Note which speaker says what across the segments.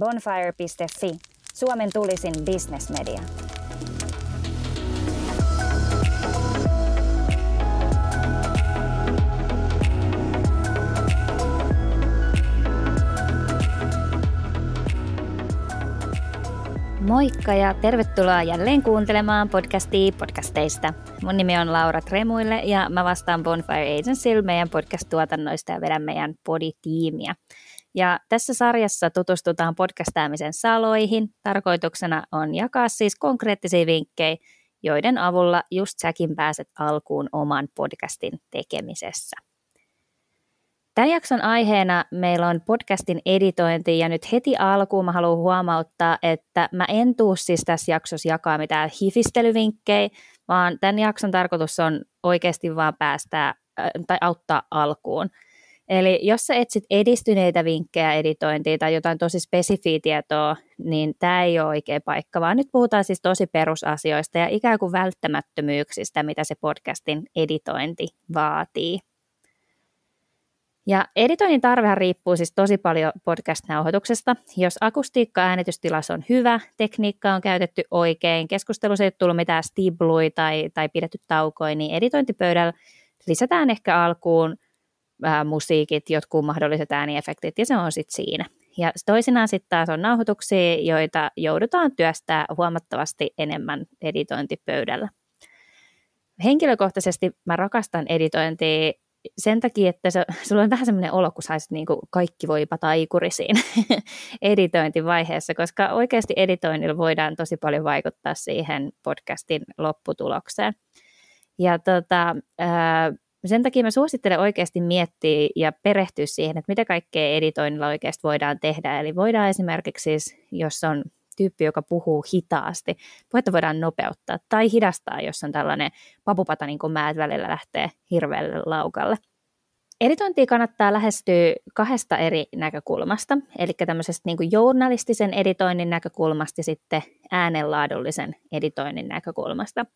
Speaker 1: Bonfire.fi, Suomen tulisin bisnesmedia. Moikka ja tervetuloa jälleen kuuntelemaan podcastia podcasteista. Mun nimi on Laura Tremuille ja mä vastaan Bonfire Agency meidän podcast-tuotannoista ja vedän meidän poditiimiä. Ja tässä sarjassa tutustutaan podcastaamisen saloihin. Tarkoituksena on jakaa siis konkreettisia vinkkejä, joiden avulla just säkin pääset alkuun oman podcastin tekemisessä. Tämän jakson aiheena meillä on podcastin editointi ja nyt heti alkuun mä haluan huomauttaa, että mä en tuu siis tässä jaksossa jakaa mitään hifistelyvinkkejä, vaan tämän jakson tarkoitus on oikeasti vaan päästää tai auttaa alkuun. Eli jos sä etsit edistyneitä vinkkejä editointiin tai jotain tosi spesifiä tietoa, niin tämä ei ole oikea paikka, vaan nyt puhutaan siis tosi perusasioista ja ikään kuin välttämättömyyksistä, mitä se podcastin editointi vaatii. Ja editoinnin tarvehan riippuu siis tosi paljon podcast-nauhoituksesta. Jos akustiikka äänitystilas on hyvä, tekniikka on käytetty oikein, keskustelussa ei ole tullut mitään stiblui tai, tai pidetty taukoja, niin editointipöydällä lisätään ehkä alkuun ää, musiikit, jotkut mahdolliset ääniefektit, ja se on sitten siinä. Ja toisinaan sitten taas on nauhoituksia, joita joudutaan työstää huomattavasti enemmän editointipöydällä. Henkilökohtaisesti mä rakastan editointia sen takia, että se, sulla on vähän semmoinen olo, kun saisit niin kaikki voipa taikuri siinä editointivaiheessa, koska oikeasti editoinnilla voidaan tosi paljon vaikuttaa siihen podcastin lopputulokseen. Ja tota, ää, sen takia mä suosittelen oikeasti miettiä ja perehtyä siihen, että mitä kaikkea editoinnilla oikeasti voidaan tehdä. Eli voidaan esimerkiksi siis, jos on tyyppi, joka puhuu hitaasti, puhetta voidaan nopeuttaa tai hidastaa, jos on tällainen papupata, niin kuin mä, välillä lähtee hirveälle laukalle. Editointia kannattaa lähestyä kahdesta eri näkökulmasta, eli tämmöisestä niin kuin journalistisen editoinnin näkökulmasta ja sitten äänenlaadullisen editoinnin näkökulmasta.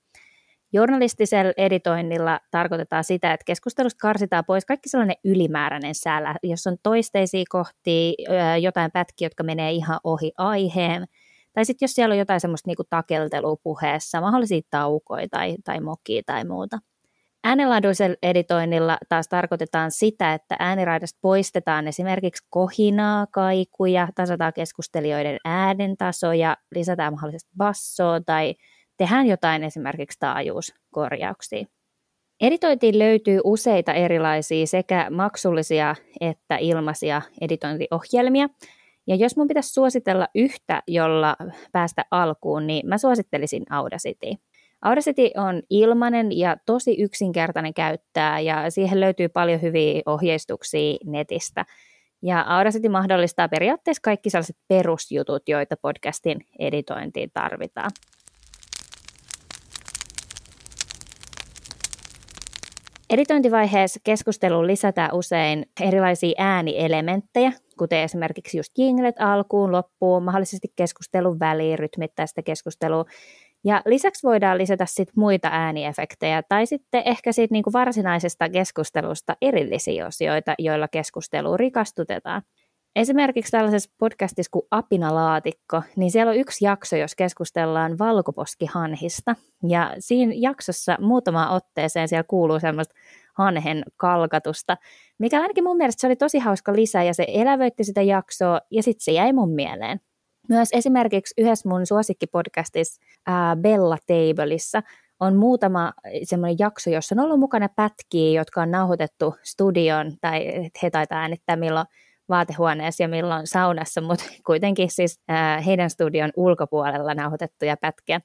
Speaker 1: Journalistisella editoinnilla tarkoitetaan sitä, että keskustelusta karsitaan pois kaikki sellainen ylimääräinen säällä, jos on toisteisia kohtia, jotain pätkiä, jotka menee ihan ohi aiheen, tai sitten jos siellä on jotain semmoista niinku takeltelua puheessa, mahdollisia taukoja tai, tai mokia tai muuta. Äänenlaaduisella editoinnilla taas tarkoitetaan sitä, että ääniraidasta poistetaan esimerkiksi kohinaa, kaikuja, tasataan keskustelijoiden äänentasoja, lisätään mahdollisesti bassoa tai tehdään jotain esimerkiksi taajuuskorjauksia. Editointiin löytyy useita erilaisia sekä maksullisia että ilmaisia editointiohjelmia, ja jos mun pitäisi suositella yhtä, jolla päästä alkuun, niin mä suosittelisin Audacity. Audacity on ilmainen ja tosi yksinkertainen käyttää ja siihen löytyy paljon hyviä ohjeistuksia netistä. Ja Audacity mahdollistaa periaatteessa kaikki sellaiset perusjutut, joita podcastin editointiin tarvitaan. Editointivaiheessa keskusteluun lisätään usein erilaisia äänielementtejä, kuten esimerkiksi just jinglet alkuun, loppuun, mahdollisesti keskustelun väliin, rytmittää sitä keskustelua. Ja lisäksi voidaan lisätä sit muita ääniefektejä tai sitten ehkä siitä niinku varsinaisesta keskustelusta erillisiä osioita, joilla keskustelu rikastutetaan. Esimerkiksi tällaisessa podcastissa kuin Apinalaatikko, niin siellä on yksi jakso, jos keskustellaan valkoposkihanhista. Ja siinä jaksossa muutama otteeseen siellä kuuluu semmoista hanhen kalkatusta, mikä ainakin mun mielestä se oli tosi hauska lisä ja se elävöitti sitä jaksoa ja sitten se jäi mun mieleen. Myös esimerkiksi yhdessä mun suosikkipodcastissa ää, Bella Tableissa on muutama semmoinen jakso, jossa on ollut mukana pätkiä, jotka on nauhoitettu studion, tai he taitaa äänittää milloin vaatehuoneessa ja milloin saunassa, mutta kuitenkin siis heidän studion ulkopuolella nauhoitettuja pätkiä.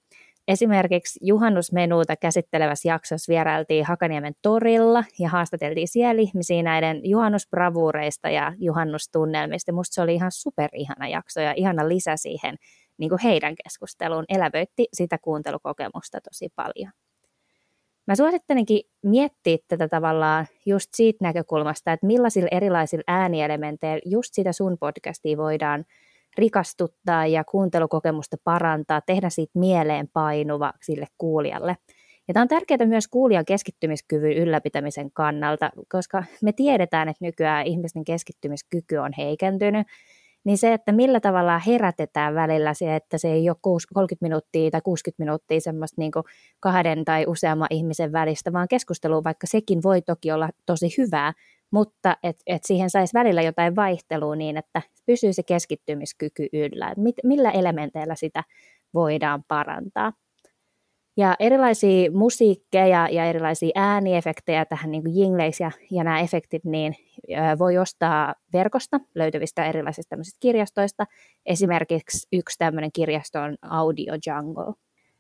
Speaker 1: Esimerkiksi juhannusmenuuta käsittelevässä jaksossa vierailtiin Hakaniemen torilla ja haastateltiin siellä ihmisiä näiden juhannusbravuureista ja juhannustunnelmista. Musta se oli ihan superihana jakso ja ihana lisä siihen niin kuin heidän keskusteluun. Elävöitti sitä kuuntelukokemusta tosi paljon. Mä suosittelenkin miettiä tätä tavallaan just siitä näkökulmasta, että millaisilla erilaisilla äänielementeillä just sitä sun podcastia voidaan rikastuttaa ja kuuntelukokemusta parantaa, tehdä siitä mieleen painuva sille kuulijalle. Ja tämä on tärkeää myös kuulijan keskittymiskyvyn ylläpitämisen kannalta, koska me tiedetään, että nykyään ihmisten keskittymiskyky on heikentynyt, niin se, että millä tavalla herätetään välillä se, että se ei ole 30 minuuttia tai 60 minuuttia semmoista niin kahden tai useamman ihmisen välistä, vaan keskustelu, vaikka sekin voi toki olla tosi hyvää, mutta että et siihen saisi välillä jotain vaihtelua niin, että pysyy se keskittymiskyky yllä, että mit, millä elementeillä sitä voidaan parantaa. Ja erilaisia musiikkeja ja erilaisia ääniefektejä tähän niin jingleis ja, ja nämä efektit, niin voi ostaa verkosta löytyvistä erilaisista kirjastoista. Esimerkiksi yksi tämmöinen kirjasto on Audio Jungle.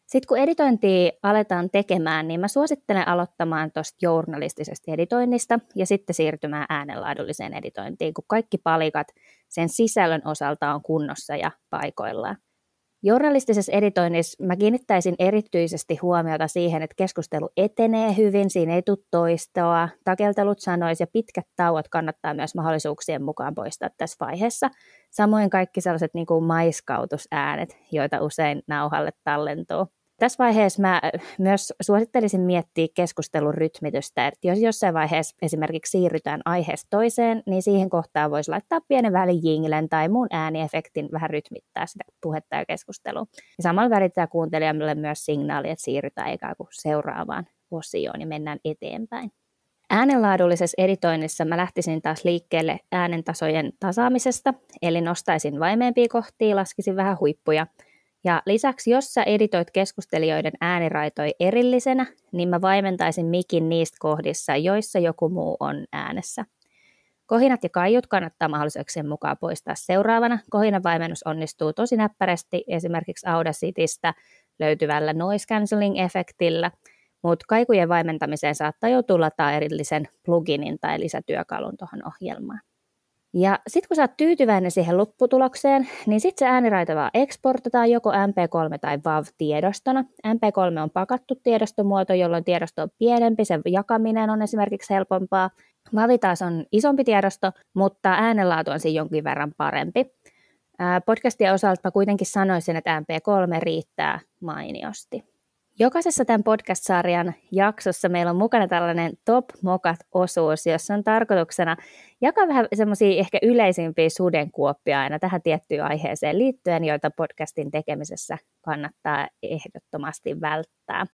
Speaker 1: Sitten kun editointia aletaan tekemään, niin mä suosittelen aloittamaan tuosta journalistisesta editoinnista ja sitten siirtymään äänenlaadulliseen editointiin, kun kaikki palikat sen sisällön osalta on kunnossa ja paikoillaan. Journalistisessa editoinnissa mä kiinnittäisin erityisesti huomiota siihen, että keskustelu etenee hyvin, siinä ei tule toistoa, takeltelut sanois ja pitkät tauot kannattaa myös mahdollisuuksien mukaan poistaa tässä vaiheessa. Samoin kaikki sellaiset niin kuin maiskautusäänet, joita usein nauhalle tallentuu. Tässä vaiheessa mä äh, myös suosittelisin miettiä keskustelun rytmitystä, että jos jossain vaiheessa esimerkiksi siirrytään aiheesta toiseen, niin siihen kohtaan voisi laittaa pienen välijinglen tai muun ääniefektin vähän rytmittää sitä puhetta ja keskustelua. Ja samalla välittää kuuntelijalle myös signaali, että siirrytään ikään kuin seuraavaan osioon ja mennään eteenpäin. Äänenlaadullisessa editoinnissa mä lähtisin taas liikkeelle äänentasojen tasaamisesta, eli nostaisin vaimeempia kohtia, laskisin vähän huippuja – ja lisäksi, jos sä editoit keskustelijoiden ääniraitoi erillisenä, niin mä vaimentaisin mikin niistä kohdissa, joissa joku muu on äänessä. Kohinat ja kaiut kannattaa mahdollisuuksien mukaan poistaa seuraavana. Kohinan vaimennus onnistuu tosi näppärästi esimerkiksi Audacitystä löytyvällä noise cancelling-efektillä, mutta kaikujen vaimentamiseen saattaa joutua lataa erillisen pluginin tai lisätyökalun tuohon ohjelmaan. Ja sitten kun sä oot tyytyväinen siihen lopputulokseen, niin sitten se ääniraita vaan eksportataan joko MP3 tai WAV-tiedostona. MP3 on pakattu tiedostomuoto, jolloin tiedosto on pienempi, sen jakaminen on esimerkiksi helpompaa. WAV taas on isompi tiedosto, mutta äänenlaatu on siinä jonkin verran parempi. Podcastien osalta kuitenkin sanoisin, että MP3 riittää mainiosti. Jokaisessa tämän podcast-sarjan jaksossa meillä on mukana tällainen Top Mokat-osuus, jossa on tarkoituksena jakaa vähän semmoisia ehkä yleisimpiä sudenkuoppia aina tähän tiettyyn aiheeseen liittyen, joita podcastin tekemisessä kannattaa ehdottomasti välttää.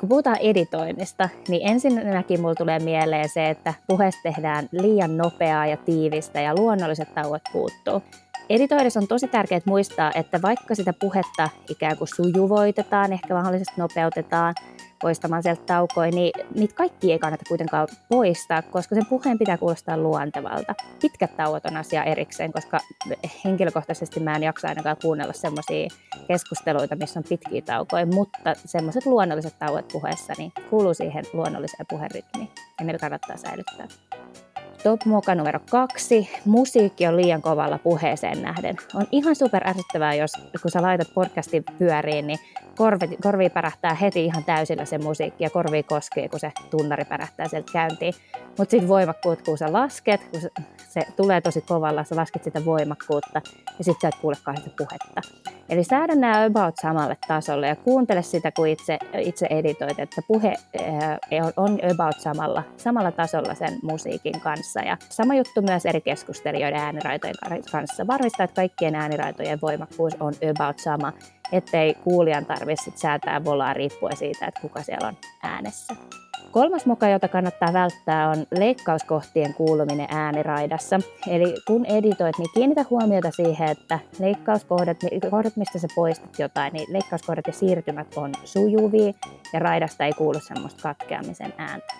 Speaker 1: Kun puhutaan editoinnista, niin ensinnäkin mulla tulee mieleen se, että puheesta tehdään liian nopeaa ja tiivistä ja luonnolliset tauot puuttuu. Editoidessa on tosi tärkeää muistaa, että vaikka sitä puhetta ikään kuin sujuvoitetaan, ehkä mahdollisesti nopeutetaan poistamaan sieltä taukoja, niin niitä kaikki ei kannata kuitenkaan poistaa, koska sen puheen pitää kuulostaa luontevalta. Pitkät tauot on asia erikseen, koska henkilökohtaisesti mä en jaksa ainakaan kuunnella semmoisia keskusteluita, missä on pitkiä taukoja, mutta semmoiset luonnolliset tauot puheessa niin kuuluu siihen luonnolliseen puherytmiin ja ne kannattaa säilyttää. Top Moka numero kaksi. Musiikki on liian kovalla puheeseen nähden. On ihan super ärsyttävää, jos kun sä laitat podcastin pyöriin, niin korvi, korvi pärähtää heti ihan täysillä se musiikki ja korvi koskee, kun se tunnari pärähtää sieltä käyntiin. Mutta sitten voimakkuut, kun sä lasket, kun se, se tulee tosi kovalla, sä lasket sitä voimakkuutta ja sitten sä et kuulekaan sitä puhetta. Eli säädä nämä about samalle tasolle ja kuuntele sitä, kun itse, itse editoit, että puhe äh, on about samalla, samalla tasolla sen musiikin kanssa. Ja sama juttu myös eri keskustelijoiden ääniraitojen kanssa. Varmista, että kaikkien ääniraitojen voimakkuus on about sama, ettei kuulijan tarvitse säätää volaa riippuen siitä, että kuka siellä on äänessä. Kolmas moka, jota kannattaa välttää, on leikkauskohtien kuuluminen ääniraidassa. Eli kun editoit, niin kiinnitä huomiota siihen, että leikkauskohdat, kohdat, mistä sä poistat jotain, niin leikkauskohdat ja siirtymät on sujuvia ja raidasta ei kuulu semmoista katkeamisen ääntä.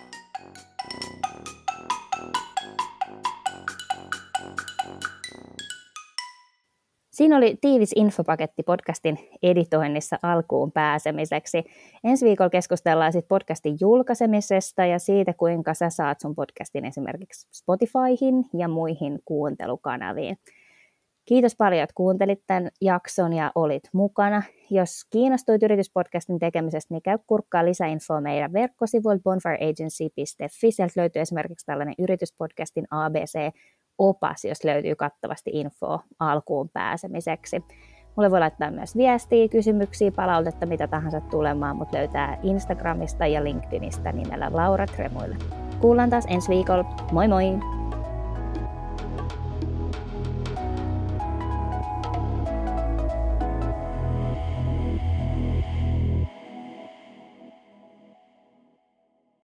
Speaker 1: Siinä oli tiivis infopaketti podcastin editoinnissa alkuun pääsemiseksi. Ensi viikolla keskustellaan sitten podcastin julkaisemisesta ja siitä, kuinka sä saat sun podcastin esimerkiksi Spotifyhin ja muihin kuuntelukanaviin. Kiitos paljon, että kuuntelit tämän jakson ja olit mukana. Jos kiinnostuit yrityspodcastin tekemisestä, niin käy kurkkaa lisäinfoa meidän verkkosivuilta bonfireagency.fi. Sieltä löytyy esimerkiksi tällainen yrityspodcastin ABC opas, jos löytyy kattavasti infoa alkuun pääsemiseksi. Mulle voi laittaa myös viestiä, kysymyksiä, palautetta, mitä tahansa tulemaan, mutta löytää Instagramista ja LinkedInistä nimellä Laura Tremuille. kuullaan taas ensi viikolla. Moi moi!